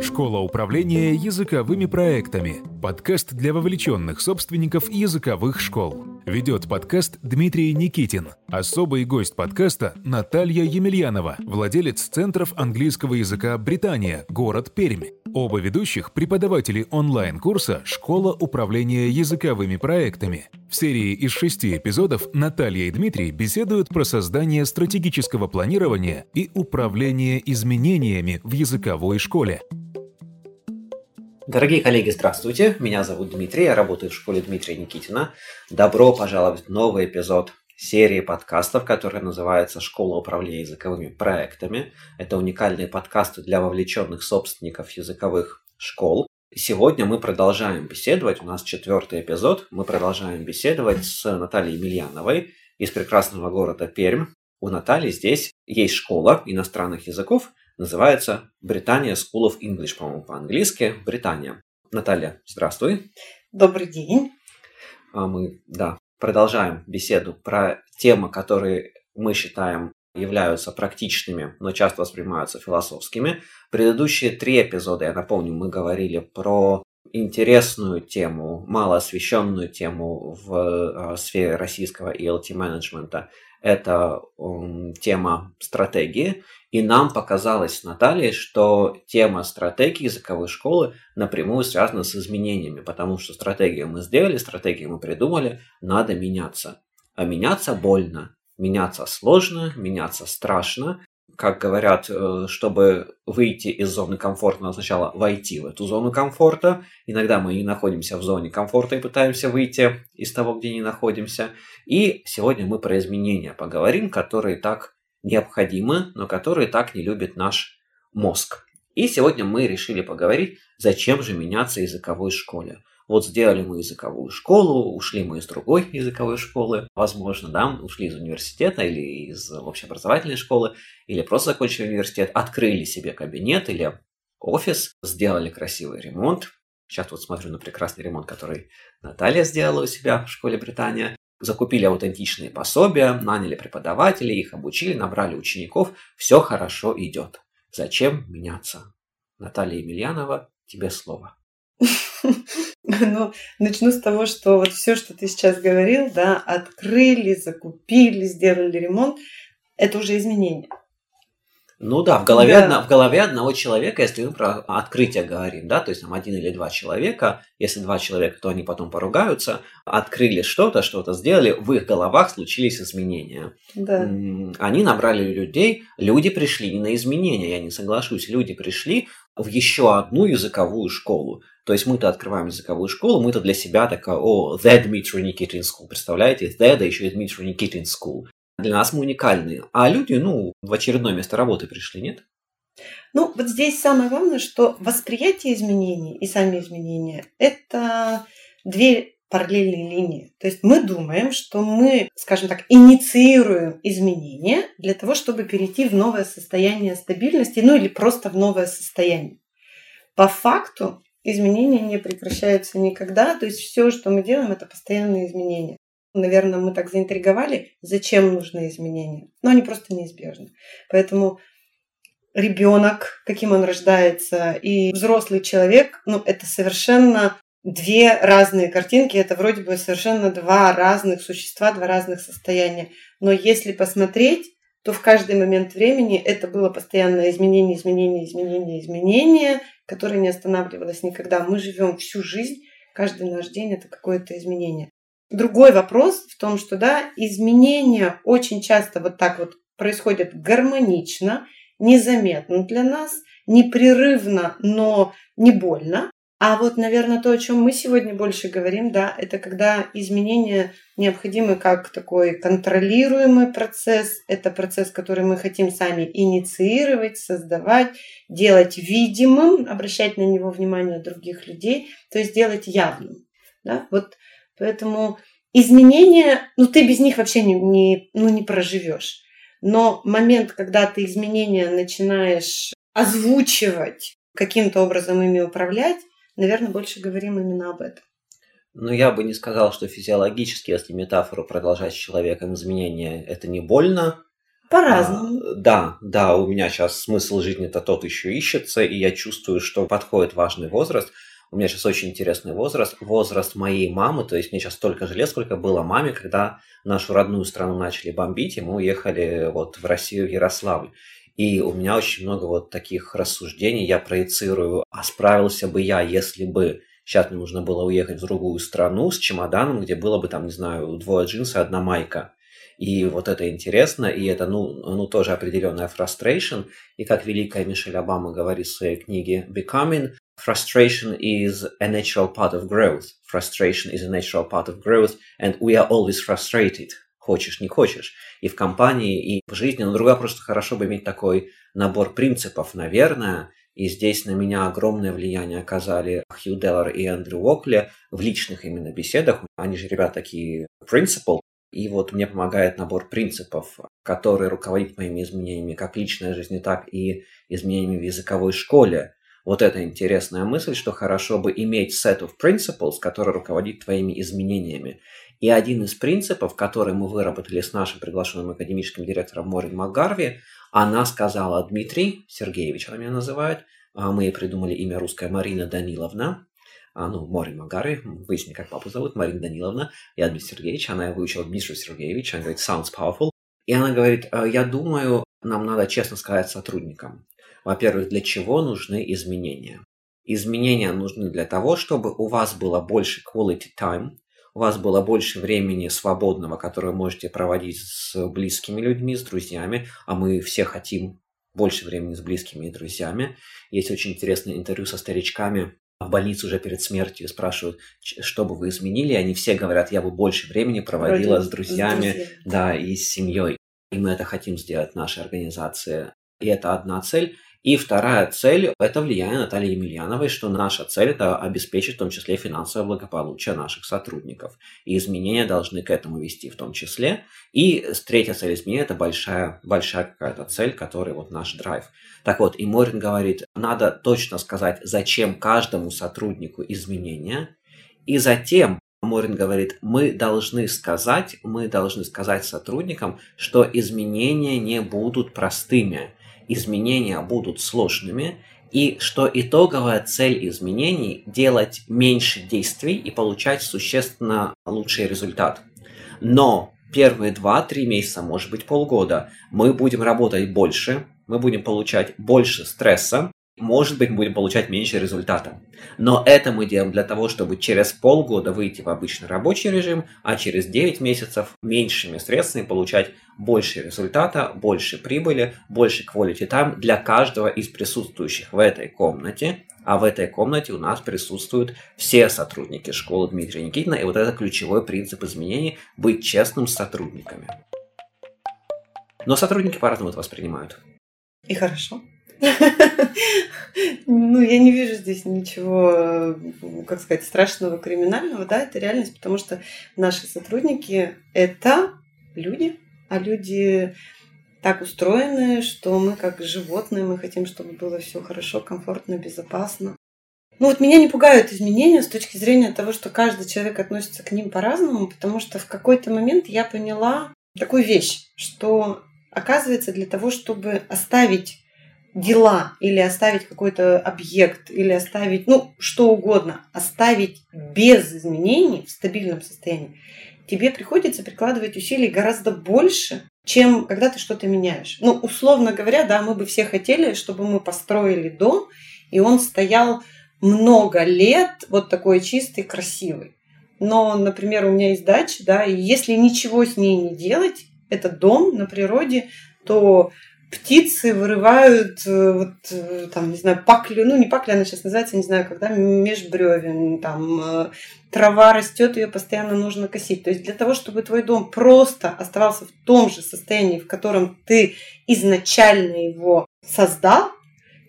Школа управления языковыми проектами. Подкаст для вовлеченных собственников языковых школ. Ведет подкаст Дмитрий Никитин. Особый гость подкаста Наталья Емельянова, владелец Центров английского языка «Британия», город Пермь. Оба ведущих – преподаватели онлайн-курса «Школа управления языковыми проектами». В серии из шести эпизодов Наталья и Дмитрий беседуют про создание стратегического планирования и управление изменениями в языковой школе. Дорогие коллеги, здравствуйте. Меня зовут Дмитрий, я работаю в школе Дмитрия Никитина. Добро пожаловать в новый эпизод серии подкастов, которая называется «Школа управления языковыми проектами». Это уникальные подкасты для вовлеченных собственников языковых школ. Сегодня мы продолжаем беседовать, у нас четвертый эпизод, мы продолжаем беседовать с Натальей Емельяновой из прекрасного города Пермь. У Натальи здесь есть школа иностранных языков, называется Британия School of English, по-моему, по-английски, Британия. Наталья, здравствуй. Добрый день. А мы, да, продолжаем беседу про темы, которые мы считаем являются практичными, но часто воспринимаются философскими. Предыдущие три эпизода, я напомню, мы говорили про интересную тему, мало освещенную тему в э, сфере российского ELT-менеджмента. Это тема стратегии. И нам показалось с Натальей, что тема стратегии языковой школы напрямую связана с изменениями, потому что стратегию мы сделали, стратегию мы придумали, надо меняться. А меняться больно, меняться сложно, меняться страшно. Как говорят, э, чтобы выйти из зоны комфорта, надо сначала войти в эту зону комфорта. Иногда мы не находимся в зоне комфорта и пытаемся выйти из того, где не находимся. И сегодня мы про изменения поговорим, которые так необходимы, но которые так не любит наш мозг. И сегодня мы решили поговорить, зачем же меняться языковой школе. Вот сделали мы языковую школу, ушли мы из другой языковой школы, возможно, да, ушли из университета или из общеобразовательной школы, или просто закончили университет, открыли себе кабинет или офис, сделали красивый ремонт. Сейчас вот смотрю на прекрасный ремонт, который Наталья сделала у себя в школе Британия. Закупили аутентичные пособия, наняли преподавателей, их обучили, набрали учеников. Все хорошо идет. Зачем меняться? Наталья Емельянова, тебе слово. Ну, начну с того, что вот все, что ты сейчас говорил, да, открыли, закупили, сделали ремонт, это уже изменение. Ну да, в голове, да. Одно, в голове одного человека, если мы про открытие говорим, да, то есть там один или два человека, если два человека, то они потом поругаются, открыли что-то, что-то сделали, в их головах случились изменения. Да. Они набрали людей, люди пришли не на изменения, я не соглашусь, люди пришли в еще одну языковую школу. То есть мы-то открываем языковую школу, мы-то для себя такая, о, The Dmitry Nikitin School, представляете? The, да еще и Dmitry Nikitin School. Для нас мы уникальны. А люди, ну, в очередное место работы пришли, нет? Ну, вот здесь самое главное, что восприятие изменений и сами изменения – это две параллельные линии. То есть мы думаем, что мы, скажем так, инициируем изменения для того, чтобы перейти в новое состояние стабильности, ну или просто в новое состояние. По факту изменения не прекращаются никогда, то есть все, что мы делаем, это постоянные изменения. Наверное, мы так заинтриговали, зачем нужны изменения. Но они просто неизбежны. Поэтому ребенок, каким он рождается, и взрослый человек, ну, это совершенно две разные картинки. Это вроде бы совершенно два разных существа, два разных состояния. Но если посмотреть, то в каждый момент времени это было постоянное изменение, изменение, изменение, изменение, которое не останавливалось никогда. Мы живем всю жизнь, каждый наш день это какое-то изменение. Другой вопрос в том, что да, изменения очень часто вот так вот происходят гармонично, незаметно для нас, непрерывно, но не больно. А вот, наверное, то, о чем мы сегодня больше говорим, да, это когда изменения необходимы как такой контролируемый процесс. Это процесс, который мы хотим сами инициировать, создавать, делать видимым, обращать на него внимание других людей, то есть делать явным. Да? Вот Поэтому изменения, ну ты без них вообще не, не, ну, не проживешь. Но момент, когда ты изменения начинаешь озвучивать, каким-то образом ими управлять, наверное, больше говорим именно об этом. Ну, я бы не сказал, что физиологически, если метафору продолжать с человеком изменения, это не больно. По-разному. А, да, да, у меня сейчас смысл жизни-то тот еще ищется, и я чувствую, что подходит важный возраст. У меня сейчас очень интересный возраст. Возраст моей мамы, то есть мне сейчас столько же лет, сколько было маме, когда нашу родную страну начали бомбить, и мы уехали вот в Россию, в Ярославль. И у меня очень много вот таких рассуждений я проецирую. А справился бы я, если бы сейчас мне нужно было уехать в другую страну с чемоданом, где было бы там, не знаю, двое джинсы, одна майка. И вот это интересно, и это, ну, ну тоже определенная frustration. И как великая Мишель Обама говорит в своей книге Becoming, frustration is a natural part of growth. Frustration is a natural part of growth, and we are always frustrated. Хочешь, не хочешь. И в компании, и в жизни. Но другое просто хорошо бы иметь такой набор принципов, наверное. И здесь на меня огромное влияние оказали Хью Деллар и Эндрю Уокли в личных именно беседах. Они же ребята такие principle, и вот мне помогает набор принципов, который руководит моими изменениями как личной жизни, так и изменениями в языковой школе. Вот эта интересная мысль, что хорошо бы иметь set of principles, который руководит твоими изменениями. И один из принципов, который мы выработали с нашим приглашенным академическим директором Морин Макгарви, она сказала, Дмитрий Сергеевич, она меня называет, а мы придумали имя русское Марина Даниловна, а, ну, Морин Магары, выясни, как папу зовут, Марина Даниловна, я Дмитрий Сергеевич, она выучила Дмитрий Сергеевич, она говорит, sounds powerful. И она говорит, «А, я думаю, нам надо честно сказать сотрудникам. Во-первых, для чего нужны изменения? Изменения нужны для того, чтобы у вас было больше quality time, у вас было больше времени свободного, которое вы можете проводить с близкими людьми, с друзьями, а мы все хотим больше времени с близкими и друзьями. Есть очень интересное интервью со старичками, в больнице уже перед смертью спрашивают, что бы вы изменили, они все говорят, я бы больше времени проводила Вроде с друзьями, с друзьями, да, и с семьей. И мы это хотим сделать в нашей организации. И это одна цель. И вторая цель – это влияние Натальи Емельяновой, что наша цель – это обеспечить в том числе финансовое благополучие наших сотрудников. И изменения должны к этому вести в том числе. И третья цель изменения – это большая, большая какая-то цель, которая вот наш драйв. Так вот, и Морин говорит, надо точно сказать, зачем каждому сотруднику изменения, и затем Морин говорит, мы должны сказать, мы должны сказать сотрудникам, что изменения не будут простыми изменения будут сложными, и что итоговая цель изменений – делать меньше действий и получать существенно лучший результат. Но первые 2-3 месяца, может быть полгода, мы будем работать больше, мы будем получать больше стресса, может быть, будем получать меньше результата. Но это мы делаем для того, чтобы через полгода выйти в обычный рабочий режим, а через 9 месяцев меньшими средствами получать больше результата, больше прибыли, больше quality time для каждого из присутствующих в этой комнате. А в этой комнате у нас присутствуют все сотрудники школы Дмитрия Никитина. И вот это ключевой принцип изменений – быть честным с сотрудниками. Но сотрудники по-разному это воспринимают. И хорошо. Ну, я не вижу здесь ничего, как сказать, страшного, криминального, да, это реальность, потому что наши сотрудники – это люди, а люди так устроены, что мы как животные, мы хотим, чтобы было все хорошо, комфортно, безопасно. Ну вот меня не пугают изменения с точки зрения того, что каждый человек относится к ним по-разному, потому что в какой-то момент я поняла такую вещь, что оказывается для того, чтобы оставить дела или оставить какой-то объект или оставить, ну, что угодно, оставить без изменений в стабильном состоянии, тебе приходится прикладывать усилий гораздо больше, чем когда ты что-то меняешь. Ну, условно говоря, да, мы бы все хотели, чтобы мы построили дом, и он стоял много лет вот такой чистый, красивый. Но, например, у меня есть дача, да, и если ничего с ней не делать, этот дом на природе, то птицы вырывают э, вот э, там, не знаю, паклю, ну не пакля, она сейчас называется, не знаю, когда межбревен, там э, трава растет, ее постоянно нужно косить. То есть для того, чтобы твой дом просто оставался в том же состоянии, в котором ты изначально его создал,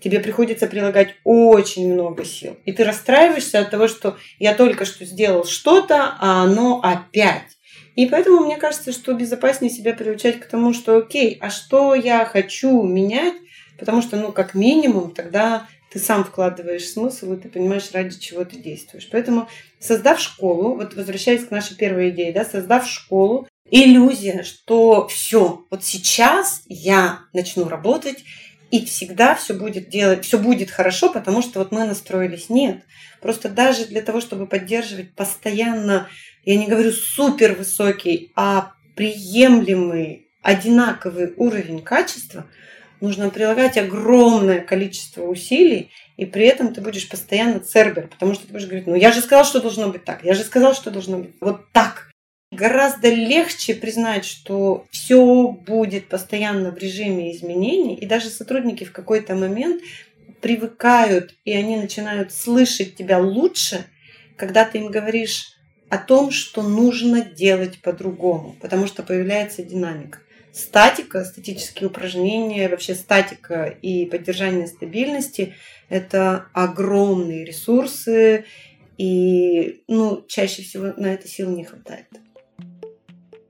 тебе приходится прилагать очень много сил. И ты расстраиваешься от того, что я только что сделал что-то, а оно опять. И поэтому мне кажется, что безопаснее себя приучать к тому, что окей, а что я хочу менять, потому что, ну, как минимум, тогда ты сам вкладываешь смысл, и ты понимаешь, ради чего ты действуешь. Поэтому, создав школу, вот возвращаясь к нашей первой идее, да, создав школу, иллюзия, что все, вот сейчас я начну работать, и всегда все будет делать, все будет хорошо, потому что вот мы настроились. Нет. Просто даже для того, чтобы поддерживать постоянно, я не говорю супер высокий, а приемлемый, одинаковый уровень качества, нужно прилагать огромное количество усилий, и при этом ты будешь постоянно цербер, потому что ты будешь говорить, ну я же сказал, что должно быть так, я же сказал, что должно быть вот так. Гораздо легче признать, что все будет постоянно в режиме изменений, и даже сотрудники в какой-то момент привыкают, и они начинают слышать тебя лучше, когда ты им говоришь о том, что нужно делать по-другому, потому что появляется динамика. Статика, статические упражнения, вообще статика и поддержание стабильности – это огромные ресурсы, и ну, чаще всего на это сил не хватает.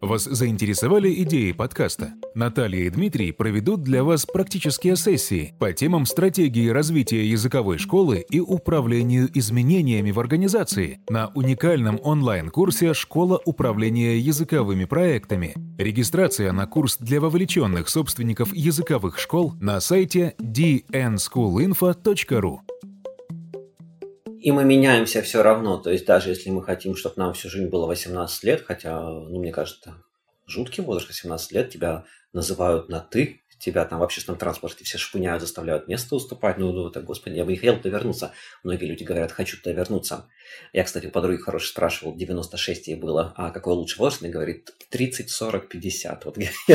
Вас заинтересовали идеи подкаста? Наталья и Дмитрий проведут для вас практические сессии по темам стратегии развития языковой школы и управлению изменениями в организации на уникальном онлайн-курсе «Школа управления языковыми проектами». Регистрация на курс для вовлеченных собственников языковых школ на сайте dnschoolinfo.ru. И мы меняемся все равно. То есть даже если мы хотим, чтобы нам всю жизнь было 18 лет, хотя, ну, мне кажется, жуткий возраст 18 лет, тебя называют на «ты», тебя там в общественном транспорте все шпыняют, заставляют место уступать. Ну, ну, это, господи, я бы не хотел туда вернуться. Многие люди говорят, хочу туда вернуться. Я, кстати, у подруги хорошей спрашивал, 96 ей было, а какой лучший возраст? Она говорит, 30, 40, 50. Вот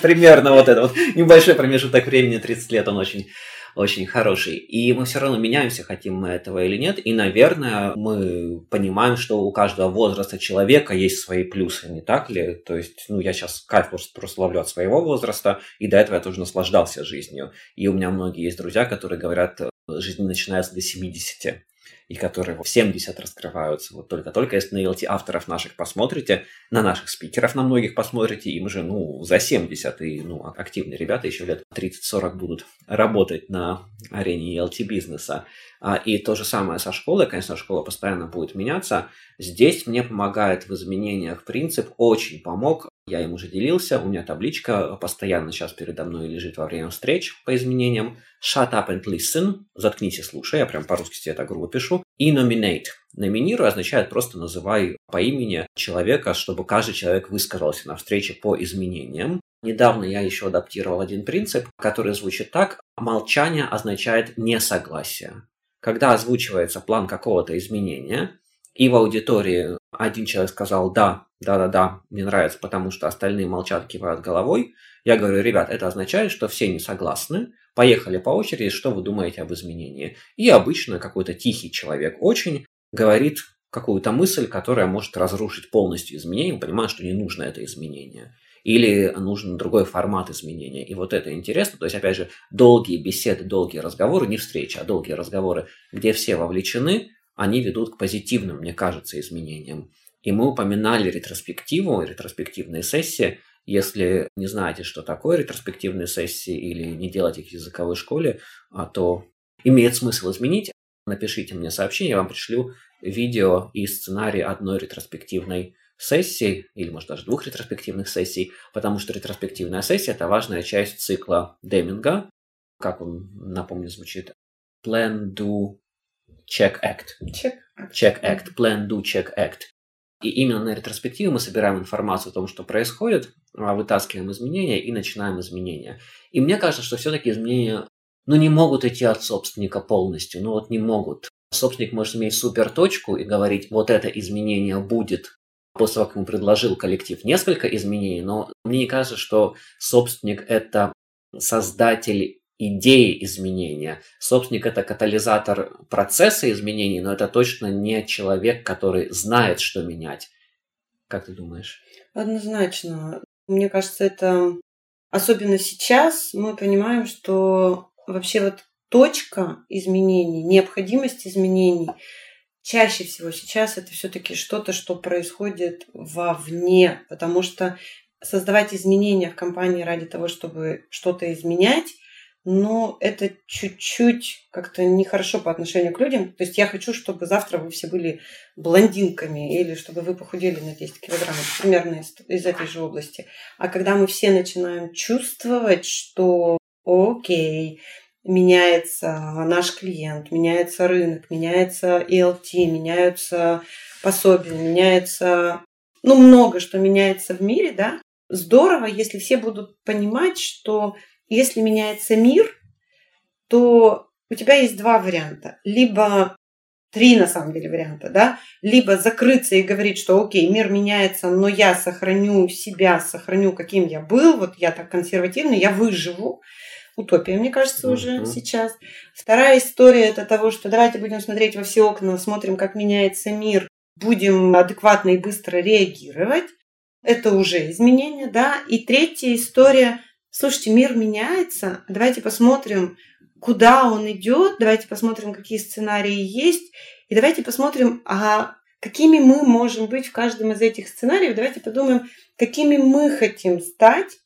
примерно вот это вот небольшой промежуток времени, 30 лет, он очень очень хороший. И мы все равно меняемся, хотим мы этого или нет. И, наверное, мы понимаем, что у каждого возраста человека есть свои плюсы, не так ли? То есть, ну, я сейчас кайф просто, ловлю от своего возраста, и до этого я тоже наслаждался жизнью. И у меня многие есть друзья, которые говорят, жизнь начинается до 70 и которые в 70 раскрываются. Вот только-только, если на LT авторов наших посмотрите, на наших спикеров на многих посмотрите, им уже, ну, за 70, и, ну, активные ребята еще лет 30-40 будут работать на арене LT бизнеса. А, и то же самое со школой, конечно, школа постоянно будет меняться. Здесь мне помогает в изменениях принцип, очень помог я им уже делился, у меня табличка постоянно сейчас передо мной лежит во время встреч по изменениям. Shut up and listen, заткнись и слушай, я прям по-русски себе это грубо пишу. И nominate. Номинируй означает просто называй по имени человека, чтобы каждый человек высказался на встрече по изменениям. Недавно я еще адаптировал один принцип, который звучит так. Молчание означает несогласие. Когда озвучивается план какого-то изменения, и в аудитории один человек сказал «да, да-да-да, мне нравится, потому что остальные молчат, кивают головой», я говорю, ребят, это означает, что все не согласны, поехали по очереди, что вы думаете об изменении. И обычно какой-то тихий человек очень говорит какую-то мысль, которая может разрушить полностью изменение, понимая, что не нужно это изменение. Или нужен другой формат изменения. И вот это интересно. То есть, опять же, долгие беседы, долгие разговоры, не встречи, а долгие разговоры, где все вовлечены, они ведут к позитивным, мне кажется, изменениям. И мы упоминали ретроспективу, ретроспективные сессии. Если не знаете, что такое ретроспективные сессии или не делать их в языковой школе, а то имеет смысл изменить. Напишите мне сообщение, я вам пришлю видео и сценарий одной ретроспективной сессии, или, может, даже двух ретроспективных сессий, потому что ретроспективная сессия – это важная часть цикла Деминга. Как он, напомню, звучит? Plan, do, Check Act. Check. Check Act. Plan, do, check act. И именно на ретроспективе мы собираем информацию о том, что происходит, а, вытаскиваем изменения и начинаем изменения. И мне кажется, что все-таки изменения ну, не могут идти от собственника полностью. Ну вот не могут. Собственник может иметь супер точку и говорить, вот это изменение будет, после того, как ему предложил коллектив несколько изменений, но мне не кажется, что собственник – это создатель идеи изменения. Собственник – это катализатор процесса изменений, но это точно не человек, который знает, что менять. Как ты думаешь? Однозначно. Мне кажется, это особенно сейчас мы понимаем, что вообще вот точка изменений, необходимость изменений чаще всего сейчас это все-таки что-то, что происходит вовне, потому что создавать изменения в компании ради того, чтобы что-то изменять, но это чуть-чуть как-то нехорошо по отношению к людям. То есть я хочу, чтобы завтра вы все были блондинками или чтобы вы похудели на 10 килограммов, примерно из, из этой же области. А когда мы все начинаем чувствовать, что окей, меняется наш клиент, меняется рынок, меняется ELT, меняются пособия, меняется, ну, много что меняется в мире, да, здорово, если все будут понимать, что если меняется мир, то у тебя есть два варианта. Либо три, на самом деле, варианта, да, либо закрыться и говорить, что окей, мир меняется, но я сохраню себя, сохраню, каким я был, вот я так консервативный, я выживу. Утопия, мне кажется, уже uh-huh. сейчас. Вторая история это того, что давайте будем смотреть во все окна, смотрим, как меняется мир, будем адекватно и быстро реагировать. Это уже изменение, да. И третья история слушайте, мир меняется, давайте посмотрим, куда он идет, давайте посмотрим, какие сценарии есть, и давайте посмотрим, а какими мы можем быть в каждом из этих сценариев, давайте подумаем, какими мы хотим стать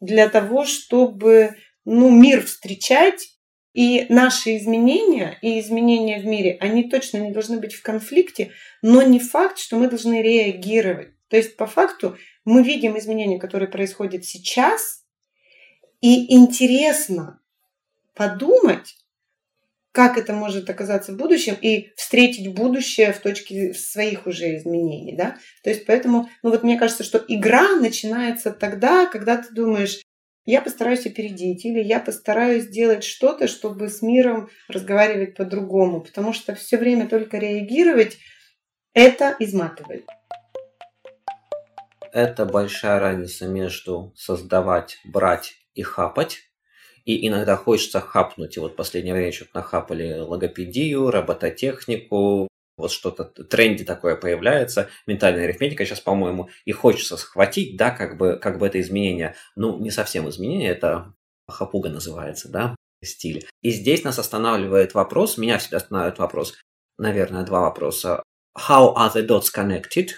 для того, чтобы ну, мир встречать, и наши изменения и изменения в мире, они точно не должны быть в конфликте, но не факт, что мы должны реагировать. То есть по факту мы видим изменения, которые происходят сейчас – и интересно подумать, как это может оказаться в будущем и встретить будущее в точке своих уже изменений, да. То есть поэтому, ну вот мне кажется, что игра начинается тогда, когда ты думаешь, я постараюсь опередить, или я постараюсь сделать что-то, чтобы с миром разговаривать по-другому, потому что все время только реагировать, это изматывает. Это большая разница между создавать, брать и хапать. И иногда хочется хапнуть. И вот в последнее время что-то нахапали логопедию, робототехнику, вот что-то тренде такое появляется, ментальная арифметика сейчас, по-моему, и хочется схватить, да, как бы, как бы это изменение, ну, не совсем изменение, это хапуга называется, да, стиль. И здесь нас останавливает вопрос, меня всегда останавливает вопрос, наверное, два вопроса. How are the dots connected?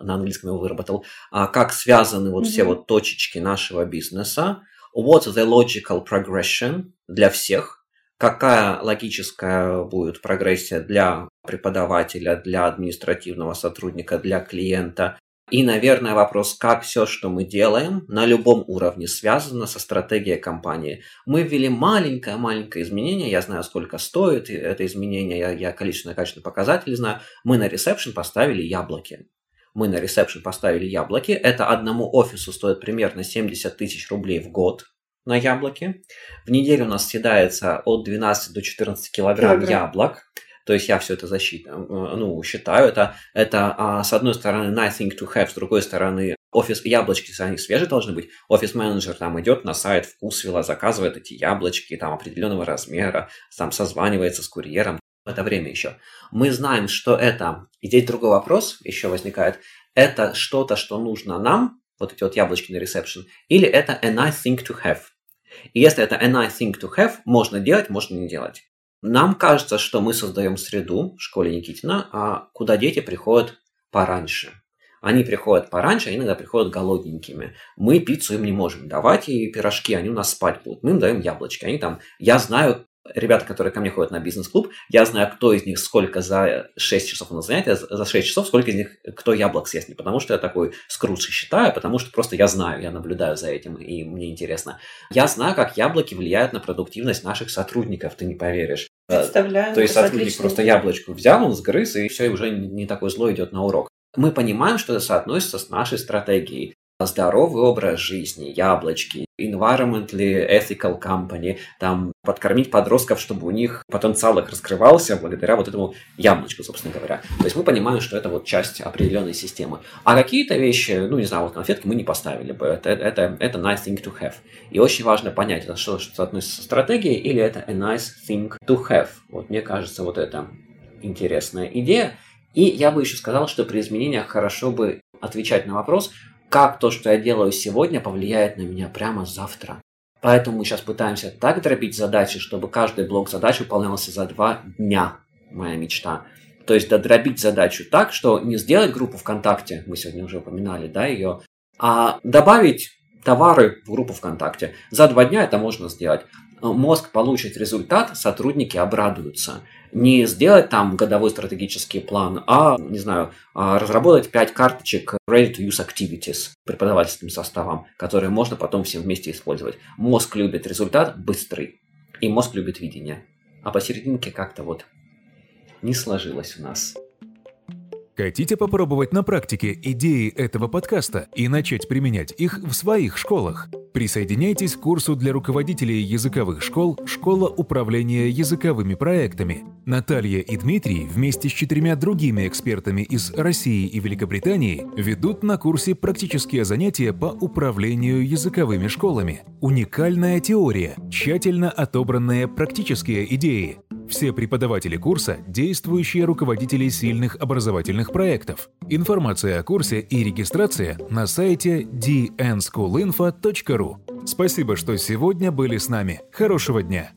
На английском его выработал. А как связаны вот mm-hmm. все вот точечки нашего бизнеса? What's the logical progression для всех? Какая логическая будет прогрессия для преподавателя, для административного сотрудника, для клиента? И, наверное, вопрос, как все, что мы делаем на любом уровне, связано со стратегией компании. Мы ввели маленькое-маленькое изменение, я знаю, сколько стоит это изменение, я, я количественное качественные показатели знаю. Мы на ресепшн поставили яблоки мы на ресепшн поставили яблоки. Это одному офису стоит примерно 70 тысяч рублей в год на яблоки. В неделю у нас съедается от 12 до 14 килограмм Килограмм. яблок. То есть я все это засчитываю, ну, считаю. Это, это а, с одной стороны nothing to have, с другой стороны офис яблочки, они свежие должны быть. Офис-менеджер там идет на сайт Вкусвилла, заказывает эти яблочки там определенного размера, там созванивается с курьером, это время еще. Мы знаем, что это, и здесь другой вопрос еще возникает, это что-то, что нужно нам, вот эти вот яблочки на ресепшн, или это a nice thing to have. И если это a nice thing to have, можно делать, можно не делать. Нам кажется, что мы создаем среду в школе Никитина, а куда дети приходят пораньше. Они приходят пораньше, они иногда приходят голодненькими. Мы пиццу им не можем давать, и пирожки, они у нас спать будут. Мы им даем яблочки. Они там, я знаю, ребята, которые ко мне ходят на бизнес-клуб, я знаю, кто из них сколько за 6 часов на занятия, за 6 часов сколько из них кто яблок съест. Не потому что я такой скрутш считаю, а потому что просто я знаю, я наблюдаю за этим, и мне интересно. Я знаю, как яблоки влияют на продуктивность наших сотрудников, ты не поверишь. Представляю. То есть сотрудник отлично. просто яблочку взял, он сгрыз, и все, и уже не такой злой идет на урок. Мы понимаем, что это соотносится с нашей стратегией здоровый образ жизни, яблочки, environmentally ethical company, там подкормить подростков, чтобы у них потенциал их раскрывался благодаря вот этому яблочку, собственно говоря. То есть мы понимаем, что это вот часть определенной системы. А какие-то вещи, ну не знаю, вот конфетки мы не поставили бы. Это, это, это nice thing to have. И очень важно понять, это что, что относится со стратегией или это a nice thing to have. Вот мне кажется, вот это интересная идея. И я бы еще сказал, что при изменениях хорошо бы отвечать на вопрос, как то, что я делаю сегодня, повлияет на меня прямо завтра. Поэтому мы сейчас пытаемся так дробить задачи, чтобы каждый блок задач выполнялся за два дня. Моя мечта. То есть додробить задачу так, что не сделать группу ВКонтакте, мы сегодня уже упоминали, да, ее, а добавить товары в группу ВКонтакте. За два дня это можно сделать. Мозг получит результат, сотрудники обрадуются. Не сделать там годовой стратегический план, а, не знаю, а разработать 5 карточек ready to use activities преподавательским составом, которые можно потом всем вместе использовать. Мозг любит результат быстрый, и мозг любит видение. А посерединке как-то вот не сложилось у нас. Хотите попробовать на практике идеи этого подкаста и начать применять их в своих школах? Присоединяйтесь к курсу для руководителей языковых школ «Школа управления языковыми проектами». Наталья и Дмитрий вместе с четырьмя другими экспертами из России и Великобритании ведут на курсе практические занятия по управлению языковыми школами. Уникальная теория, тщательно отобранные практические идеи – все преподаватели курса – действующие руководители сильных образовательных проектов. Информация о курсе и регистрация на сайте dnschoolinfo.ru. Спасибо, что сегодня были с нами. Хорошего дня!